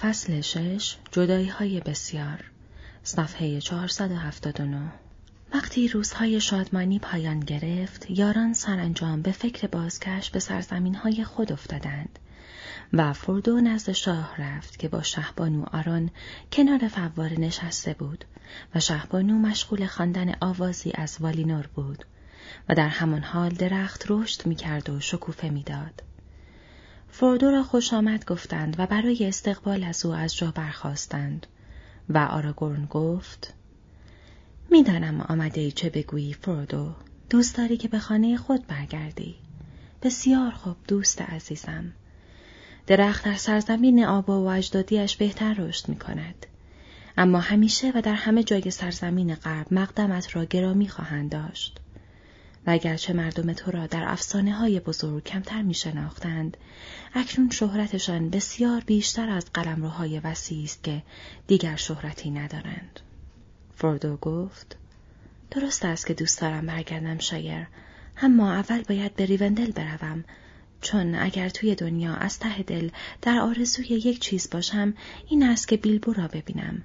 فصل شش جدایی های بسیار صفحه 479 وقتی روزهای شادمانی پایان گرفت یاران سرانجام به فکر بازگشت به سرزمین های خود افتادند و فردو نزد شاه رفت که با شهبانو آران کنار فواره نشسته بود و شهبانو مشغول خواندن آوازی از والینور بود و در همان حال درخت رشد می‌کرد و شکوفه می‌داد. فردو را خوش آمد گفتند و برای استقبال از او از جا برخواستند و آراگورن گفت می‌دانم آمده ای چه بگویی فردو دوست داری که به خانه خود برگردی بسیار خوب دوست عزیزم درخت در سرزمین آبا و اجدادیش بهتر رشد می کند. اما همیشه و در همه جای سرزمین غرب مقدمت را گرامی خواهند داشت. و اگرچه مردم تو را در افسانه های بزرگ کمتر می شناختند، اکنون شهرتشان بسیار بیشتر از قلمروهای وسیعی است که دیگر شهرتی ندارند. فردو گفت درست است که دوست دارم برگردم شایر. اما اول باید به ریوندل بروم چون اگر توی دنیا از ته دل در آرزوی یک چیز باشم این است که بیلبو را ببینم.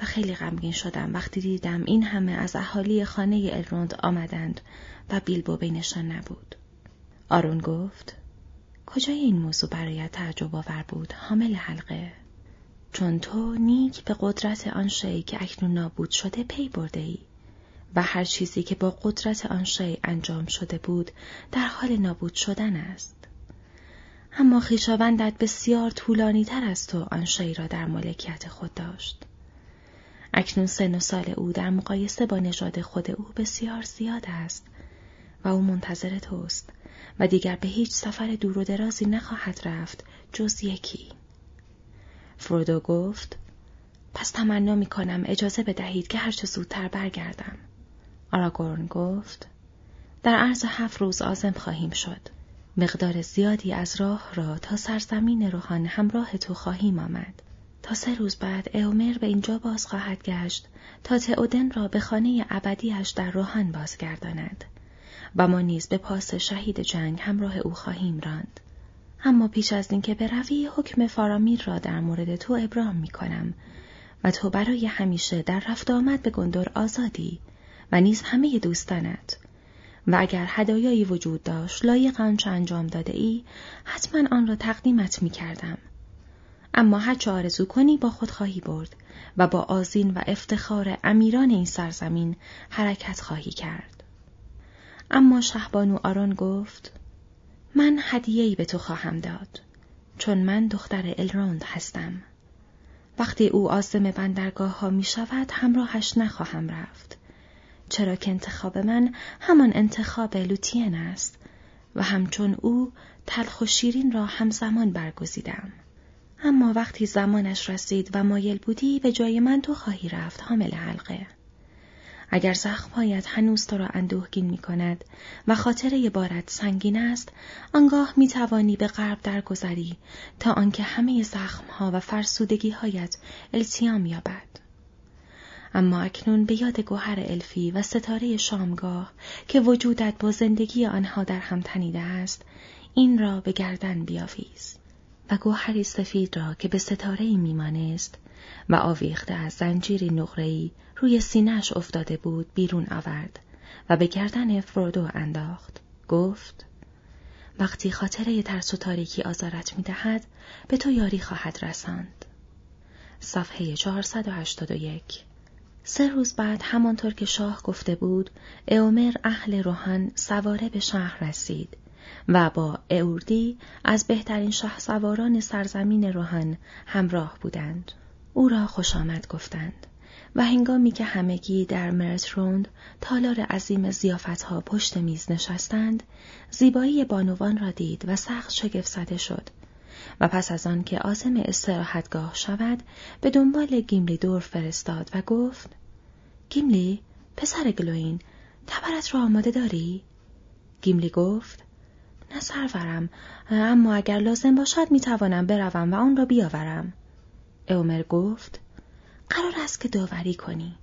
و خیلی غمگین شدم وقتی دیدم این همه از اهالی خانه الروند آمدند. و بیلبو بینشان نبود. آرون گفت کجای این موضوع برایت تعجب آور بود حامل حلقه چون تو نیک به قدرت آن شی که اکنون نابود شده پی برده ای و هر چیزی که با قدرت آن شی انجام شده بود در حال نابود شدن است. اما خیشاوندت بسیار طولانی تر از تو آن شی را در ملکیت خود داشت. اکنون سن و سال او در مقایسه با نژاد خود او بسیار زیاد است و او منتظر توست و دیگر به هیچ سفر دور و درازی نخواهد رفت جز یکی. فرودو گفت پس تمنا می کنم اجازه بدهید که هرچه زودتر برگردم. آراگورن گفت در عرض هفت روز آزم خواهیم شد. مقدار زیادی از راه را تا سرزمین روحان همراه تو خواهیم آمد. تا سه روز بعد اومر به اینجا باز خواهد گشت تا تئودن را به خانه ابدیش در روحان بازگرداند و ما نیز به پاس شهید جنگ همراه او خواهیم راند. اما پیش از اینکه بروی حکم فارامیر را در مورد تو ابرام می کنم و تو برای همیشه در رفت آمد به گندر آزادی و نیز همه دوستانت و اگر هدایایی وجود داشت لایق آنچه انجام داده ای حتما آن را تقدیمت می کردم. اما هرچه آرزو کنی با خود خواهی برد و با آزین و افتخار امیران این سرزمین حرکت خواهی کرد. اما شهبانو آران گفت من هدیه‌ای به تو خواهم داد چون من دختر الروند هستم. وقتی او آزم بندرگاه ها می شود همراهش نخواهم رفت. چرا که انتخاب من همان انتخاب لوتین است و همچون او تلخ و شیرین را همزمان برگزیدم. اما وقتی زمانش رسید و مایل بودی به جای من تو خواهی رفت حامل حلقه. اگر زخمهایت هنوز تو را اندوهگین می کند و خاطره بارت سنگین است، آنگاه می توانی به غرب درگذری تا آنکه همه زخمها و فرسودگیهایت التیام یابد. اما اکنون به یاد گوهر الفی و ستاره شامگاه که وجودت با زندگی آنها در هم تنیده است، این را به گردن بیاویز و گوهری سفید را که به ستاره میمانست و آویخته از زنجیری نقره‌ای روی سینهش افتاده بود بیرون آورد و به گردن فرودو انداخت. گفت وقتی خاطره ترس و تاریکی آزارت می دهد به تو یاری خواهد رساند. صفحه 481 سه روز بعد همانطور که شاه گفته بود اومر اهل روحان سواره به شهر رسید و با اوردی از بهترین شه سواران سرزمین روحان همراه بودند. او را خوش آمد گفتند و هنگامی که همگی در مرتروند تالار عظیم زیافتها پشت میز نشستند زیبایی بانوان را دید و سخت شگفت زده شد و پس از آن که عازم استراحتگاه شود به دنبال گیملی دور فرستاد و گفت گیملی پسر گلوین تبرت را آماده داری؟ گیملی گفت نه سرورم اما اگر لازم باشد می‌توانم بروم و آن را بیاورم اومر گفت قرار است که داوری کنی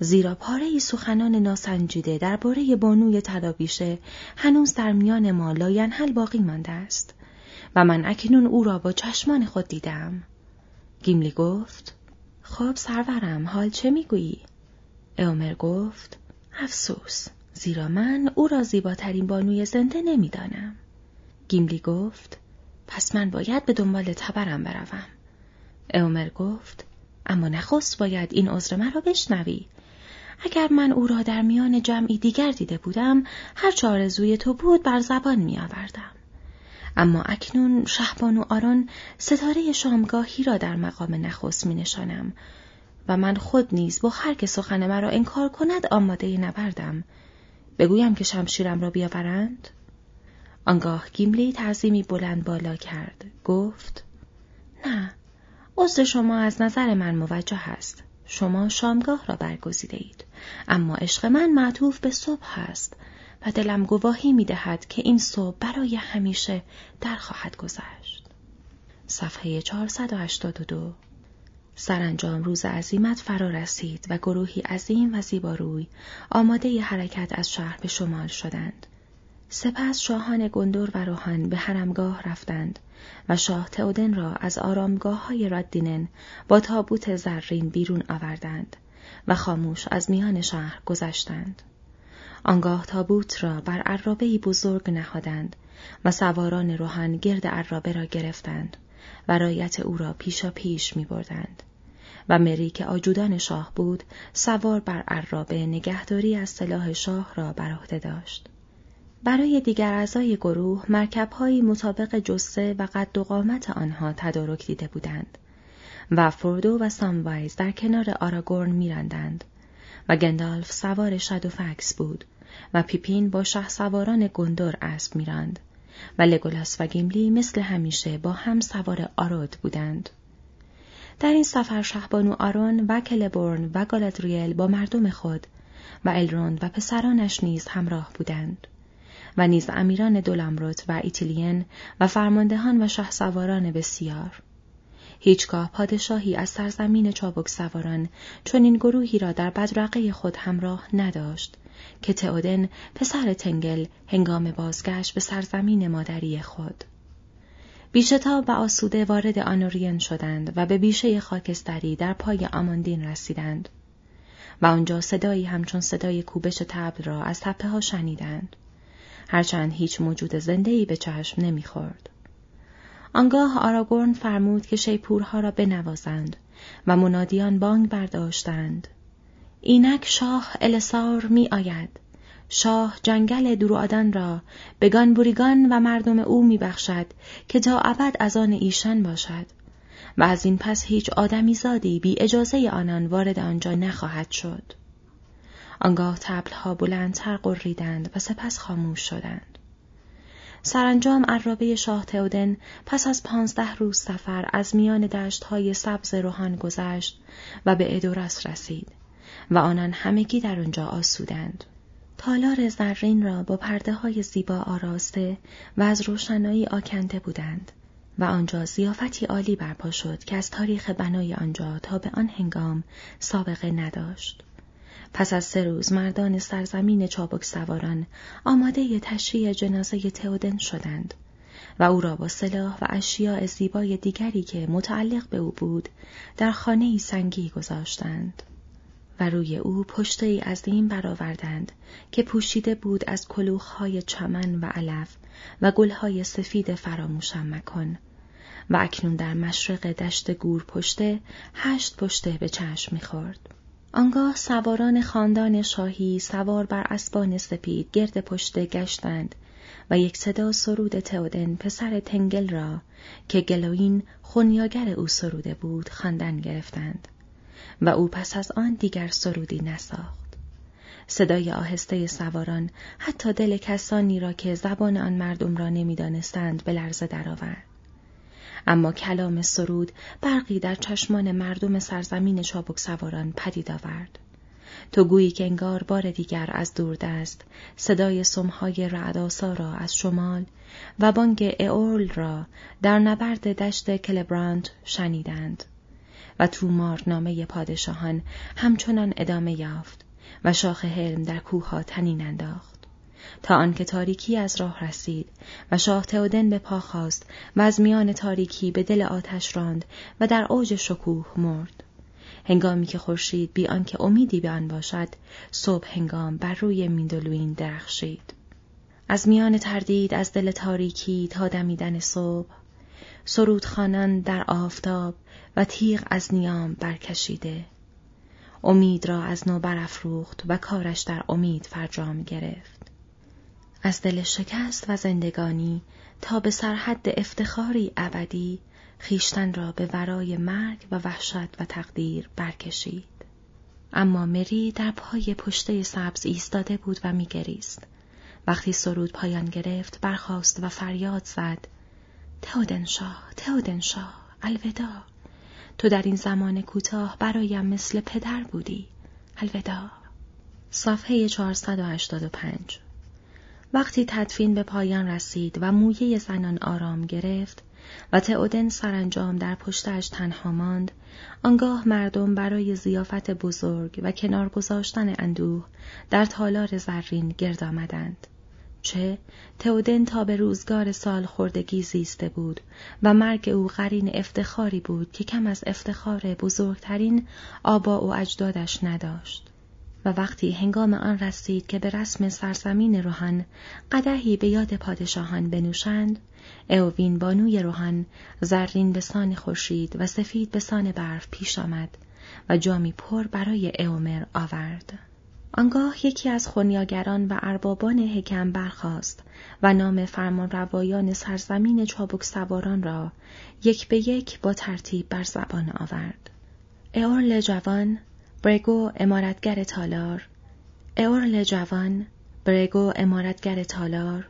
زیرا پاره سخنان ناسنجیده درباره بانوی تدابیشه هنوز در میان ما لاینحل باقی مانده است و من اکنون او را با چشمان خود دیدم گیملی گفت خب سرورم حال چه می‌گویی؟ اومر گفت افسوس زیرا من او را زیباترین بانوی زنده نمی‌دانم. گیملی گفت پس من باید به دنبال تبرم بروم. اومر گفت اما نخست باید این عذر مرا بشنوی. اگر من او را در میان جمعی دیگر دیده بودم هر آرزوی تو بود بر زبان می آوردم. اما اکنون شهبانو آرون ستاره شامگاهی را در مقام نخست می نشانم و من خود نیز با هر که سخن مرا انکار کند آماده نبردم. بگویم که شمشیرم را بیاورند؟ آنگاه گیملی تعظیمی بلند بالا کرد. گفت نه، عذر شما از نظر من موجه است. شما شامگاه را برگزیده اید. اما عشق من معطوف به صبح است و دلم گواهی می دهد که این صبح برای همیشه در خواهد گذشت. صفحه 482 سرانجام روز عظیمت فرا رسید و گروهی عظیم و زیباروی آماده ی حرکت از شهر به شمال شدند. سپس شاهان گندور و روحان به حرمگاه رفتند و شاه تئودن را از آرامگاه های رادینن با تابوت زرین بیرون آوردند و خاموش از میان شهر گذشتند. آنگاه تابوت را بر عرابه بزرگ نهادند و سواران روحان گرد عرابه را گرفتند و رایت او را پیشا پیش می بردند. و مری که آجودان شاه بود سوار بر عرابه نگهداری از سلاح شاه را بر عهده داشت. برای دیگر اعضای گروه مرکبهایی مطابق جثه و قد و قامت آنها تدارک دیده بودند و فردو و ساموایز در کنار آراگورن میراندند و گندالف سوار فکس بود و پیپین با شه سواران گندور اسب میراند و لگولاس و گیملی مثل همیشه با هم سوار آرود بودند. در این سفر شهبانو آرون و کلبورن و گالادریل با مردم خود و الروند و پسرانش نیز همراه بودند. و نیز امیران دولمروت و ایتیلین و فرماندهان و شهسواران بسیار. هیچگاه پادشاهی از سرزمین چابک سواران چون این گروهی را در بدرقه خود همراه نداشت که تئودن پسر تنگل هنگام بازگشت به سرزمین مادری خود. بیشتاب و آسوده وارد آنورین شدند و به بیشه خاکستری در پای آماندین رسیدند و آنجا صدایی همچون صدای کوبش تبل را از تپه ها شنیدند. هرچند هیچ موجود زندهی به چشم نمی‌خورد. آنگاه آراگورن فرمود که شیپورها را بنوازند و منادیان بانگ برداشتند. اینک شاه السار می آید. شاه جنگل دروادان را به گانبوریگان و مردم او می بخشد که تا ابد از آن ایشان باشد و از این پس هیچ آدمی زادی بی اجازه آنان وارد آنجا نخواهد شد. آنگاه تبلها بلندتر قریدند و سپس خاموش شدند. سرانجام عرابه شاه تئودن پس از پانزده روز سفر از میان دشتهای سبز روحان گذشت و به ادورس رسید و آنان همگی در آنجا آسودند. تالار زرین را با پرده های زیبا آراسته و از روشنایی آکنده بودند و آنجا زیافتی عالی برپا شد که از تاریخ بنای آنجا تا به آن هنگام سابقه نداشت. پس از سه روز مردان سرزمین چابک سواران آماده تشریع جنازه تئودن شدند و او را با سلاح و اشیاء زیبای دیگری که متعلق به او بود در خانه سنگی گذاشتند و روی او پشته ای عظیم برآوردند که پوشیده بود از کلوخهای چمن و علف و گلهای سفید فراموشم مکن و اکنون در مشرق دشت گور پشته هشت پشته به چشم می‌خورد. آنگاه سواران خاندان شاهی سوار بر اسبان سپید گرد پشته گشتند و یک صدا سرود تئودن پسر تنگل را که گلوین خونیاگر او سروده بود خواندن گرفتند و او پس از آن دیگر سرودی نساخت. صدای آهسته سواران حتی دل کسانی را که زبان آن مردم را نمی‌دانستند به لرزه درآورد. اما کلام سرود برقی در چشمان مردم سرزمین چابک سواران پدید آورد. تو گویی که انگار بار دیگر از دست صدای سمهای رعداسا را از شمال و بانگ اول را در نبرد دشت کلبراند شنیدند و تومار نامه پادشاهان همچنان ادامه یافت و شاخ حلم در کوه تنین انداخت تا آنکه تاریکی از راه رسید و شاه تئودن به پا خواست و از میان تاریکی به دل آتش راند و در اوج شکوه مرد. هنگامی که خورشید بی آنکه امیدی به آن باشد صبح هنگام بر روی میندلوین درخشید. از میان تردید از دل تاریکی تا دمیدن صبح سرودخانان در آفتاب و تیغ از نیام برکشیده. امید را از نو برافروخت و کارش در امید فرجام گرفت. از دل شکست و زندگانی تا به سرحد افتخاری ابدی خیشتن را به ورای مرگ و وحشت و تقدیر برکشید. اما مری در پای پشته سبز ایستاده بود و میگریست. وقتی سرود پایان گرفت برخاست و فریاد زد. تئودنشاه تئودنشاه الوداع. تو در این زمان کوتاه برایم مثل پدر بودی. الوداع. صفحه 485 وقتی تدفین به پایان رسید و مویه زنان آرام گرفت و تئودن سرانجام در پشتش تنها ماند آنگاه مردم برای زیافت بزرگ و کنار گذاشتن اندوه در تالار زرین گرد آمدند. چه؟ تئودن تا به روزگار سال خوردگی زیسته بود و مرگ او قرین افتخاری بود که کم از افتخار بزرگترین آبا و اجدادش نداشت. و وقتی هنگام آن رسید که به رسم سرزمین روحان قدهی به یاد پادشاهان بنوشند اووین بانوی روحان زرین به سان خورشید و سفید به سان برف پیش آمد و جامی پر برای اومر آورد آنگاه یکی از خونیاگران و اربابان حکم برخاست و نام فرمان روایان سرزمین چابک سواران را یک به یک با ترتیب بر زبان آورد. اورل جوان، برگو امارتگر تالار، اورل جوان، برگو امارتگر تالار،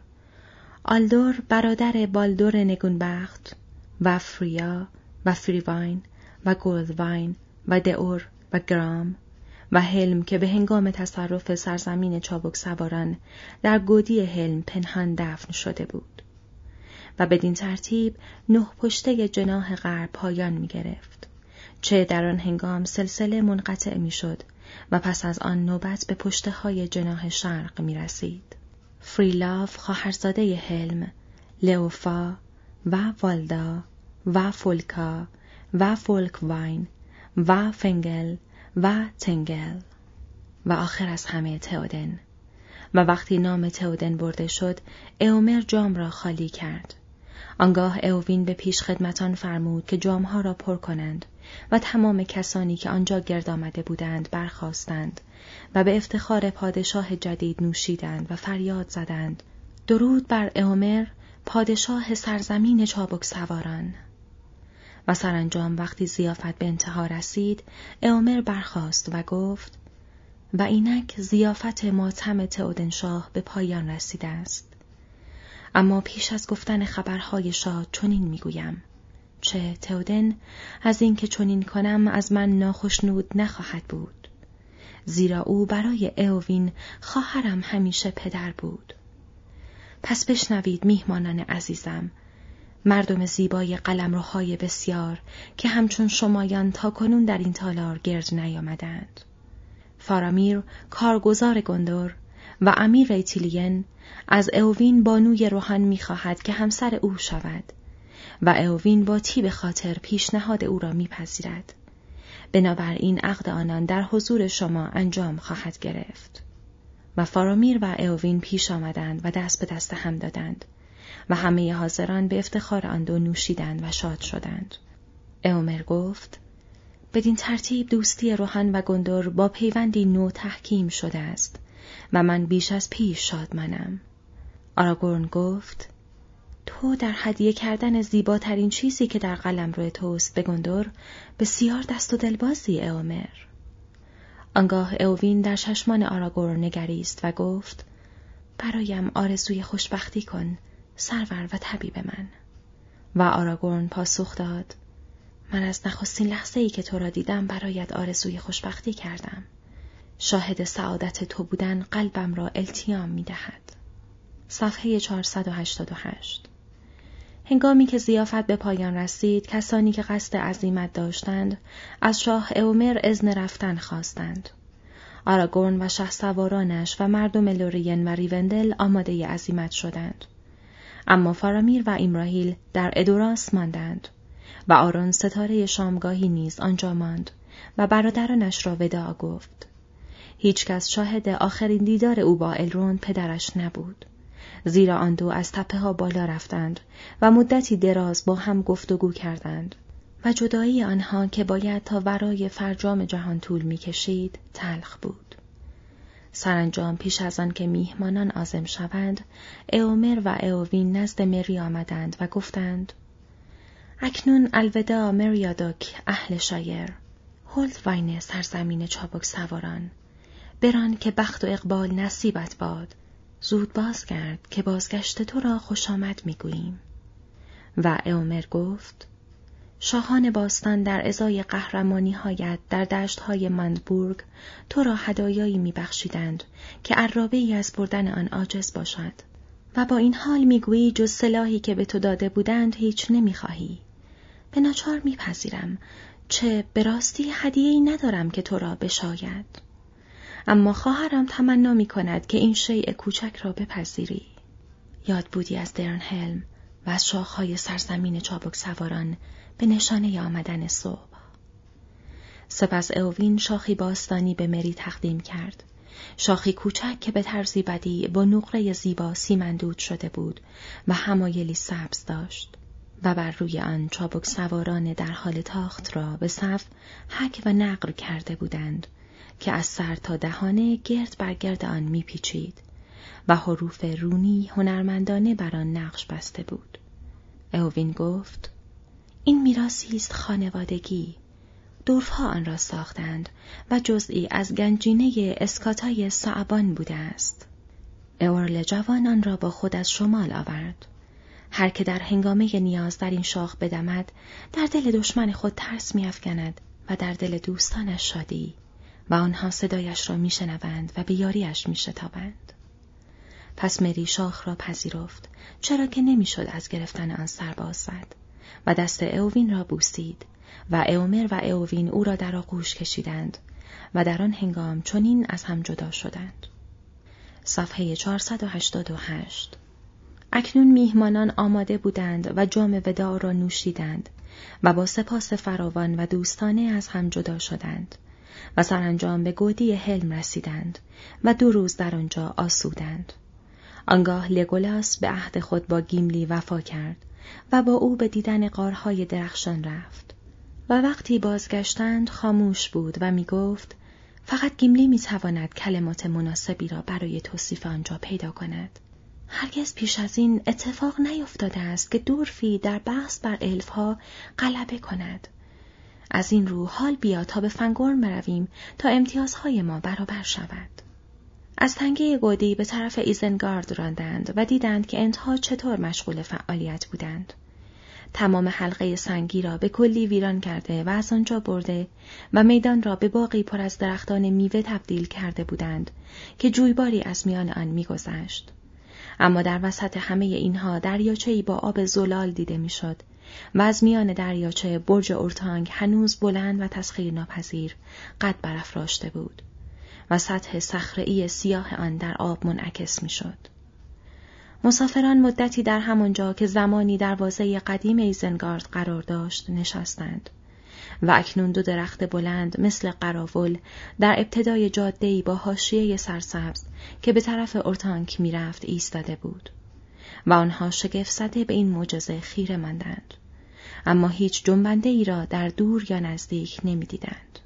آلدور برادر بالدور نگونبخت و فریا و فریواین و گولدواین و دئور و گرام و حلم که به هنگام تصرف سرزمین چابک سواران در گودی حلم پنهان دفن شده بود. و بدین ترتیب نه پشته جناح غرب پایان می گرفت. چه در آن هنگام سلسله منقطع می شد و پس از آن نوبت به پشته های جناح شرق می رسید. فریلاف خواهرزاده حلم، لئوفا و والدا و فولکا و فولکواین و فنگل و تنگل و آخر از همه تئودن. و وقتی نام تئودن برده شد اومر جام را خالی کرد. آنگاه اووین به پیش خدمتان فرمود که جامها را پر کنند. و تمام کسانی که آنجا گرد آمده بودند برخاستند و به افتخار پادشاه جدید نوشیدند و فریاد زدند درود بر اومر پادشاه سرزمین چابک سواران. و سرانجام وقتی زیافت به انتها رسید اومر برخاست و گفت و اینک زیافت ماتم تئودنشاه به پایان رسیده است. اما پیش از گفتن خبرهای شاد چنین می‌گویم. چه تئودن از اینکه چنین کنم از من ناخشنود نخواهد بود. زیرا او برای اووین خواهرم همیشه پدر بود. پس بشنوید میهمانان عزیزم مردم زیبای قلمروهای بسیار که همچون شمایان تا کنون در این تالار گرد نیامدند. فارامیر کارگزار گندور و امیر ریتیلین از اووین بانوی روحان می‌خواهد که همسر او شود. و اووین با تیب خاطر پیشنهاد او را میپذیرد. بنابراین عقد آنان در حضور شما انجام خواهد گرفت. و فارامیر و اووین پیش آمدند و دست به دست هم دادند و همه حاضران به افتخار آن دو نوشیدند و شاد شدند. اومر گفت بدین ترتیب دوستی روحان و گندور با پیوندی نو تحکیم شده است و من بیش از پیش شادمانم. آراگورن گفت تو در هدیه کردن زیباترین چیزی که در قلم روی توست به بسیار دست و دلبازی اومر. آنگاه اووین در چشمان آراگورن نگریست و گفت برایم آرزوی خوشبختی کن سرور و طبیب من و آراگورن پاسخ داد من از نخستین لحظه ای که تو را دیدم برایت آرزوی خوشبختی کردم شاهد سعادت تو بودن قلبم را التیام می دهد. صفحه 488 هنگامی که زیافت به پایان رسید کسانی که قصد عظیمت داشتند از شاه اومر ازن رفتن خواستند آراگورن و شه سوارانش و مردم لورین و ریوندل آماده عزیمت شدند. اما فارامیر و ایمراهیل در ادوراس ماندند و آرون ستاره شامگاهی نیز آنجا ماند و برادرانش را وداع گفت. هیچکس شاهد آخرین دیدار او با الرون پدرش نبود. زیرا آن دو از تپه ها بالا رفتند و مدتی دراز با هم گفتگو کردند و جدایی آنها که باید تا ورای فرجام جهان طول می‌کشید تلخ بود. سرانجام پیش از آن که میهمانان آزم شوند، اومر و اووین نزد مری آمدند و گفتند اکنون الوداع مریادوک اهل شایر هولد واین سرزمین چابک سواران بران که بخت و اقبال نصیبت باد زود بازگرد که بازگشت تو را خوش آمد می‌گوییم. و اومر گفت شاهان باستان در ازای قهرمانی هایت در دشت های مندبورگ تو را هدایایی میبخشیدند که عرابه ای از بردن آن عاجز باشد. و با این حال می‌گویی جز سلاحی که به تو داده بودند هیچ نمی‌خواهی. به ناچار میپذیرم چه به راستی هدیه ندارم که تو را بشاید. اما خواهرم تمنا می کند که این شیء کوچک را بپذیری یاد بودی از درنهلم و از شاخهای سرزمین چابک سواران به نشانه آمدن صبح. سپس اوین شاخی باستانی به مری تقدیم کرد. شاخی کوچک که به طرزی بدی با نقره زیبا سیمندود شده بود و همایلی سبز داشت و بر روی آن چابک سواران در حال تاخت را به صف حک و نقر کرده بودند که از سر تا دهانه گرد بر گرد آن میپیچید و حروف رونی هنرمندانه بر آن نقش بسته بود. اوین گفت این میراسی است خانوادگی. دورفها آن را ساختند و جزئی از گنجینه اسکاتای صعبان بوده است. اورل جوان آن را با خود از شمال آورد. هر که در هنگامه نیاز در این شاخ بدمد در دل دشمن خود ترس میافکند و در دل دوستانش شادی. و آنها صدایش را میشنوند و به یاریش میشتابند. پس مری شاخ را پذیرفت چرا که نمی‌شد از گرفتن آن سرباز زد و دست اووین را بوسید و اومر و اووین او را در آغوش کشیدند و در آن هنگام چنین از هم جدا شدند. صفحه 488 اکنون میهمانان آماده بودند و جام وداع را نوشیدند و با سپاس فراوان و دوستانه از هم جدا شدند. و سرانجام به گودی حلم رسیدند و دو روز در آنجا آسودند. آنگاه لگولاس به عهد خود با گیملی وفا کرد و با او به دیدن غارهای درخشان رفت و وقتی بازگشتند خاموش بود و می گفت فقط گیملی می تواند کلمات مناسبی را برای توصیف آنجا پیدا کند. هرگز پیش از این اتفاق نیفتاده است که دورفی در بحث بر الفها غلبه کند. از این رو حال بیا تا به فنگورن برویم تا امتیازهای ما برابر شود. از تنگه گودی به طرف ایزنگارد راندند و دیدند که انتها چطور مشغول فعالیت بودند. تمام حلقه سنگی را به کلی ویران کرده و از آنجا برده و میدان را به باقی پر از درختان میوه تبدیل کرده بودند که جویباری از میان آن میگذشت. اما در وسط همه اینها دریاچهای با آب زلال دیده می‌شد و از میان دریاچه برج اورتانگ هنوز بلند و تسخیر ناپذیر قد برافراشته بود. و سطح صخره‌ای سیاه آن در آب منعکس می‌شد. مسافران مدتی در همانجا که زمانی دروازه قدیم ایزنگارد قرار داشت نشستند و اکنون دو درخت بلند مثل قراول در ابتدای جاده‌ای با حاشیه سرسبز که به طرف اورتانک می‌رفت ایستاده بود و آنها شگفت زده به این معجزه خیره ماندند اما هیچ جنبنده ای را در دور یا نزدیک نمی‌دیدند.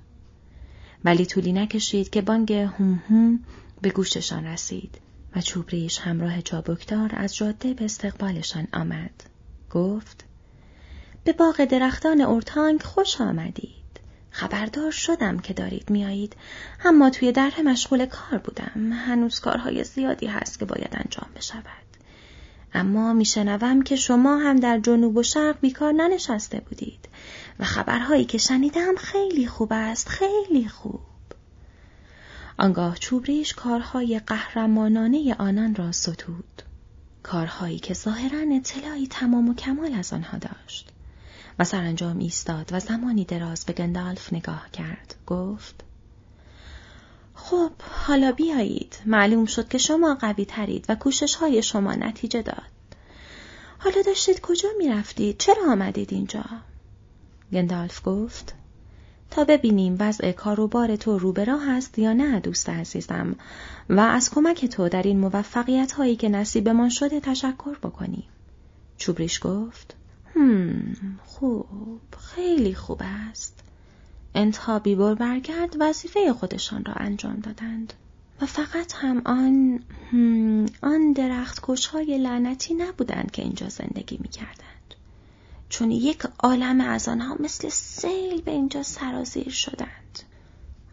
ولی طولی نکشید که بانگ هم هم به گوششان رسید و چوبریش همراه چابکدار از جاده به استقبالشان آمد. گفت به باغ درختان اورتانگ خوش آمدید. خبردار شدم که دارید میایید اما توی دره مشغول کار بودم. هنوز کارهای زیادی هست که باید انجام بشود. اما میشنوم که شما هم در جنوب و شرق بیکار ننشسته بودید. و خبرهایی که شنیدم خیلی خوب است خیلی خوب آنگاه چوبریش کارهای قهرمانانه آنان را ستود کارهایی که ظاهرا اطلاعی تمام و کمال از آنها داشت و سرانجام ایستاد و زمانی دراز به گندالف نگاه کرد گفت خب حالا بیایید معلوم شد که شما قوی ترید و کوشش های شما نتیجه داد حالا داشتید کجا می رفتید؟ چرا آمدید اینجا؟ گندالف گفت تا ببینیم وضع کار و بار تو رو به راه است یا نه دوست عزیزم و از کمک تو در این موفقیت هایی که نصیبمان شده تشکر بکنیم. چوبریش گفت خوب خیلی خوب است. انتها بیبر برگرد وظیفه خودشان را انجام دادند. و فقط هم آن آن درخت های لعنتی نبودند که اینجا زندگی می کردند. چون یک عالم از آنها مثل سیل به اینجا سرازیر شدند.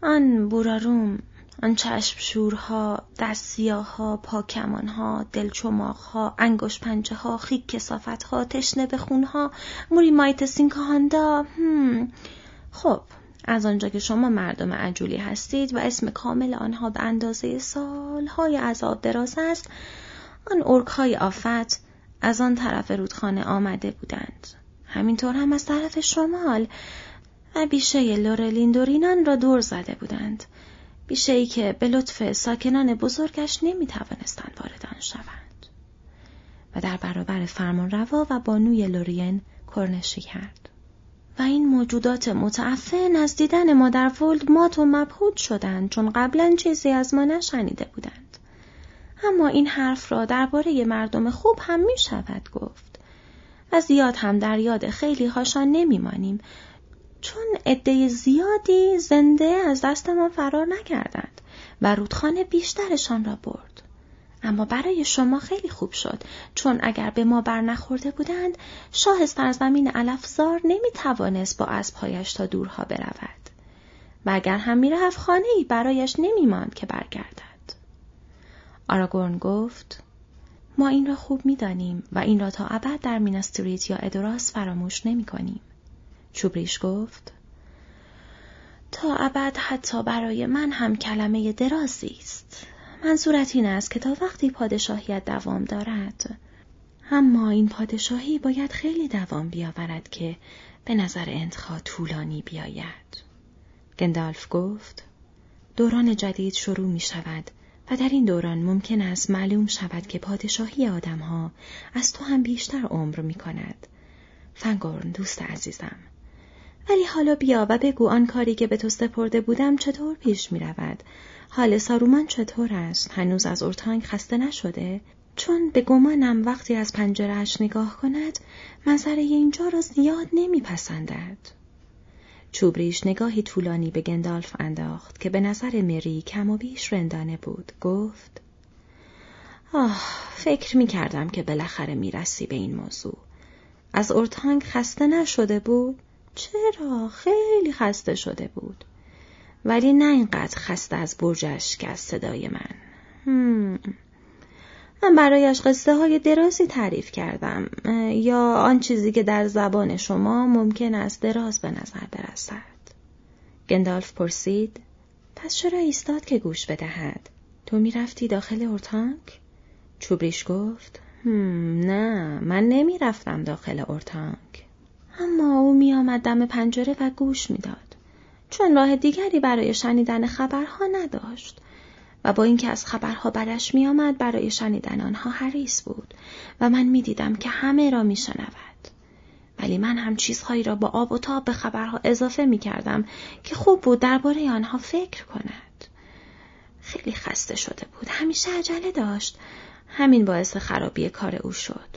آن بوراروم، آن چشم شورها، دست سیاهها، پاکمانها، دلچماخها، انگوش پنجه ها، خیک کسافت ها، تشنه به خونها، موری مایت سینکاهاندا، خب از آنجا که شما مردم عجولی هستید و اسم کامل آنها به اندازه سالهای عذاب دراز است آن ارکهای آفت از آن طرف رودخانه آمده بودند. همینطور هم از طرف شمال و بیشه لورلیندورینان را دور زده بودند. بیشه ای که به لطف ساکنان بزرگش نمی توانستند وارد آن شوند و در برابر فرمان روا و بانوی لورین کرنشی کرد و این موجودات متعفن از دیدن مادر ولد مات و مبهود شدند چون قبلا چیزی از ما نشنیده بودند. اما این حرف را درباره مردم خوب هم می شود گفت. و زیاد هم در یاد خیلی هاشان نمیمانیم چون عده زیادی زنده از دست ما فرار نکردند و رودخانه بیشترشان را برد. اما برای شما خیلی خوب شد چون اگر به ما بر نخورده بودند شاه سرزمین علفزار نمی توانست با اسبهایش تا دورها برود و اگر هم می‌رفت خانه ای برایش نمی ماند که برگردد آراگورن گفت ما این را خوب می‌دانیم و این را تا ابد در مینستریت یا ادوراس فراموش نمی کنیم. چوبریش گفت تا ابد حتی برای من هم کلمه درازی است منظورت این است که تا وقتی پادشاهیت دوام دارد اما این پادشاهی باید خیلی دوام بیاورد که به نظر انتخا طولانی بیاید گندالف گفت دوران جدید شروع می شود و در این دوران ممکن است معلوم شود که پادشاهی آدمها از تو هم بیشتر عمر می کند. فنگورن دوست عزیزم. ولی حالا بیا و بگو آن کاری که به تو سپرده بودم چطور پیش می رود حال سارومان چطور است؟ هنوز از اورتانگ خسته نشده؟ چون به گمانم وقتی از پنجرهش نگاه کند منظره اینجا را زیاد نمیپسندد. چوبریش نگاهی طولانی به گندالف انداخت که به نظر مری کم و بیش رندانه بود. گفت آه فکر می کردم که بالاخره می رسی به این موضوع. از اورتانگ خسته نشده بود؟ چرا؟ خیلی خسته شده بود. ولی نه اینقدر خسته از برجش که از صدای من. من برایش قصه های درازی تعریف کردم. یا آن چیزی که در زبان شما ممکن است دراز به نظر برسد. گندالف پرسید پس چرا ایستاد که گوش بدهد؟ تو می‌رفتی داخل اورتانک چوبریش گفت نه من نمی‌رفتم داخل اورتانک اما او میآمد دم پنجره و گوش می‌داد چون راه دیگری برای شنیدن خبرها نداشت و با اینکه از خبرها بدش میآمد برای شنیدن آنها حریص بود و من می‌دیدم که همه را میشنود ولی من هم چیزهایی را با آب و تاب به خبرها اضافه می کردم که خوب بود درباره آنها فکر کند. خیلی خسته شده بود. همیشه عجله داشت. همین باعث خرابی کار او شد.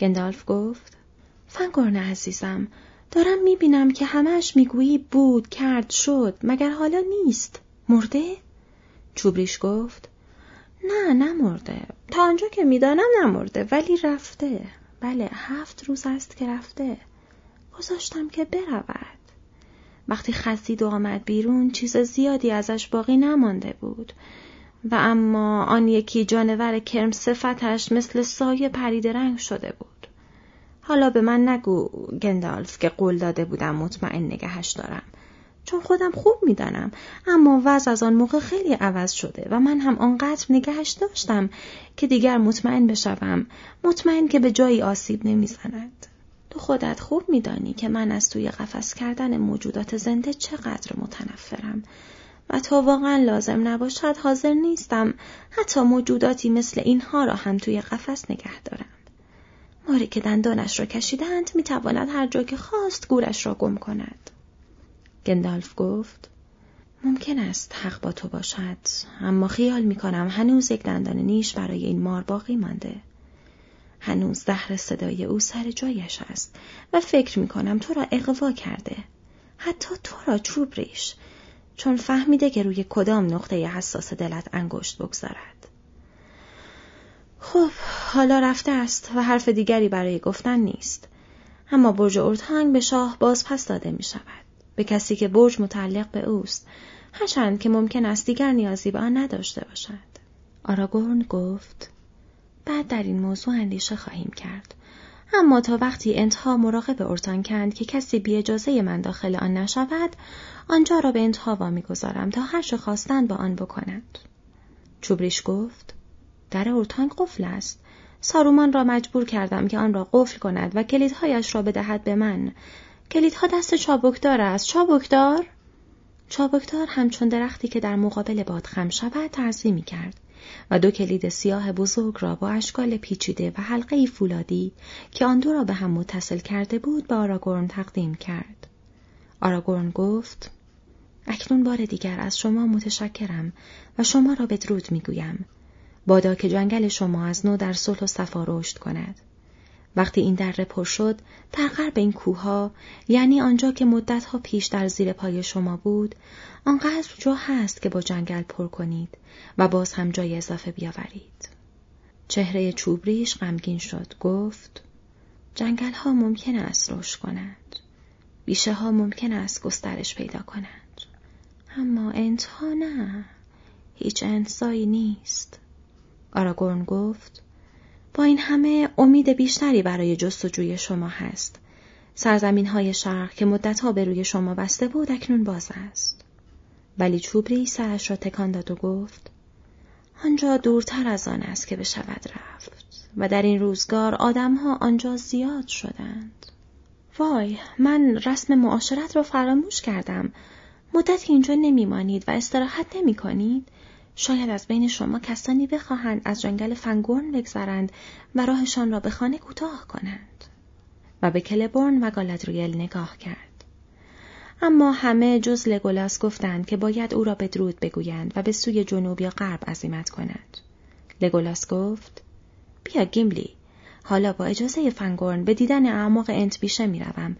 گندالف گفت فنگورن عزیزم دارم می‌بینم که همش می‌گویی بود کرد شد مگر حالا نیست. مرده؟ چوبریش گفت نه نمرده. تا آنجا که می‌دانم نمرده ولی رفته. بله هفت روز است که رفته. گذاشتم که برود. وقتی خزید و آمد بیرون چیز زیادی ازش باقی نمانده بود. و اما آن یکی جانور کرم صفتش مثل سایه پرید رنگ شده بود. حالا به من نگو گندالف که قول داده بودم مطمئن نگهش دارم. چون خودم خوب می‌دانم اما وضع از آن موقع خیلی عوض شده و من هم آنقدر نگهش داشتم که دیگر مطمئن بشوم. مطمئن که به جایی آسیب نمی‌زند. تو خودت خوب میدانی که من از توی قفس کردن موجودات زنده چقدر متنفرم. و تا واقعا لازم نباشد حاضر نیستم حتی موجوداتی مثل اینها را هم توی قفس نگه دارم. ماری که دندانش را کشیدند می‌تواند هر جا که خواست گورش را گم کند. گندالف گفت ممکن است حق با تو باشد اما خیال می کنم هنوز یک دندان نیش برای این مار باقی مانده. هنوز دهر صدای او سر جایش است و فکر می کنم تو را اقوا کرده. حتی تو را چوب ریش چون فهمیده که روی کدام نقطه حساس دلت انگشت بگذارد. خب حالا رفته است و حرف دیگری برای گفتن نیست. اما برج اورتانگ به شاه باز پس داده می شود. به کسی که برج متعلق به اوست هرچند که ممکن است دیگر نیازی به آن نداشته باشد. آراگورن گفت بعد در این موضوع اندیشه خواهیم کرد. اما تا وقتی انتها مراقب اورتان کند که کسی بی اجازه من داخل آن نشود آنجا را به انتها وامی گذارم تا هر چه با آن بکنند چوبریش گفت در اورتانگ قفل است سارومان را مجبور کردم که آن را قفل کند و کلیدهایش را بدهد به من کلیدها دست چابکدار است چابکدار چابکدار همچون درختی که در مقابل باد خم شود تعظیمی کرد و دو کلید سیاه بزرگ را با اشکال پیچیده و حلقه فولادی که آن دو را به هم متصل کرده بود به آراگورن تقدیم کرد. آراگورن گفت اکنون بار دیگر از شما متشکرم و شما را بدرود می‌گویم. بادا که جنگل شما از نو در صلح و صفا رشد کند. وقتی این دره پر شد در غرب این کوها یعنی آنجا که مدتها پیش در زیر پای شما بود آنقدر جا هست که با جنگل پر کنید و باز هم جای اضافه بیاورید. چهره چوبریش غمگین شد گفت جنگل ها ممکن است رشد کنند. بیشه ها ممکن است گسترش پیدا کنند. اما انتها نه هیچ انتظایی نیست. آراگورن گفت با این همه امید بیشتری برای جستجوی شما هست. سرزمین های شرق که مدتها به روی شما بسته بود اکنون باز است. ولی چوبری سرش را تکان داد و گفت آنجا دورتر از آن است که بشود رفت و در این روزگار آدمها آنجا زیاد شدند. وای من رسم معاشرت را فراموش کردم. مدتی اینجا نمیمانید و استراحت نمی کنید؟ شاید از بین شما کسانی بخواهند از جنگل فنگورن بگذرند و راهشان را به خانه کوتاه کنند. و به کلبورن و گالادریل نگاه کرد. اما همه جز لگولاس گفتند که باید او را به درود بگویند و به سوی جنوب یا غرب عزیمت کنند. لگولاس گفت بیا گیملی حالا با اجازه فنگورن به دیدن اعماق انت بیشه می‌روم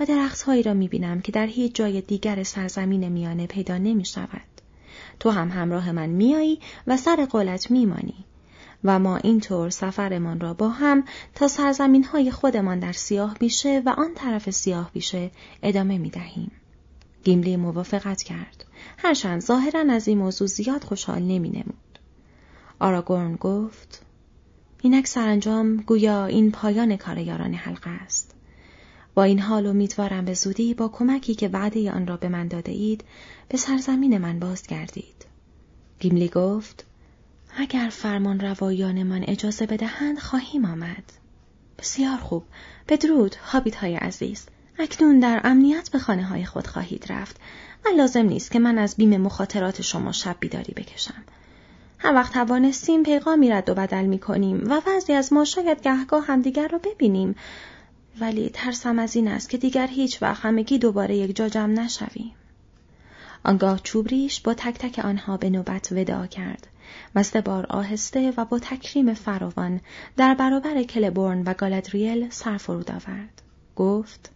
و درختهایی را می‌بینم که در هیچ جای دیگر سرزمین میانه پیدا نمی شود. تو هم همراه من میایی و سر قولت میمانی و ما اینطور سفرمان را با هم تا سرزمین های خودمان در سیاه بیشه و آن طرف سیاه بیشه ادامه می دهیم. گیملی موافقت کرد. هرچند ظاهرا از این موضوع زیاد خوشحال نمی نمود. آراگورن گفت اینک سرانجام گویا این پایان کار یاران حلقه است. با این حال امیدوارم به زودی با کمکی که وعده آن را به من داده اید به سرزمین من بازگردید. گیملی گفت اگر فرمان روایان من اجازه بدهند خواهیم آمد. بسیار خوب. بدرود هابیت های عزیز. اکنون در امنیت به خانه های خود خواهید رفت و لازم نیست که من از بیم مخاطرات شما شب بیداری بکشم. هر وقت توانستیم پیغامی رد و بدل می کنیم و بعضی از ما شاید گهگاه همدیگر را ببینیم ولی ترسم از این است که دیگر هیچ وقت همگی دوباره یک جا جمع نشویم. آنگاه چوبریش با تک تک آنها به نوبت وداع کرد و بار آهسته و با تکریم فراوان در برابر کلبورن و گالادریل سر فرود آورد. گفت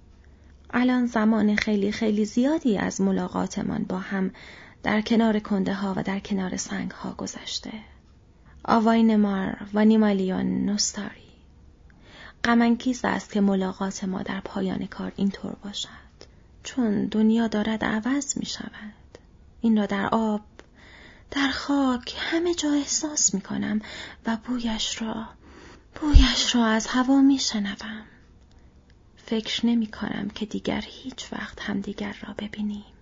الان زمان خیلی خیلی زیادی از ملاقاتمان با هم در کنار کنده ها و در کنار سنگ ها گذشته. آواین مار و نیمالیون نستاری. غمانگیز است که ملاقات ما در پایان کار اینطور باشد. چون دنیا دارد عوض می شود. این را در آب در خاک همه جا احساس می کنم و بویش را بویش را از هوا می شنوم. فکر نمی کنم که دیگر هیچ وقت همدیگر را ببینیم.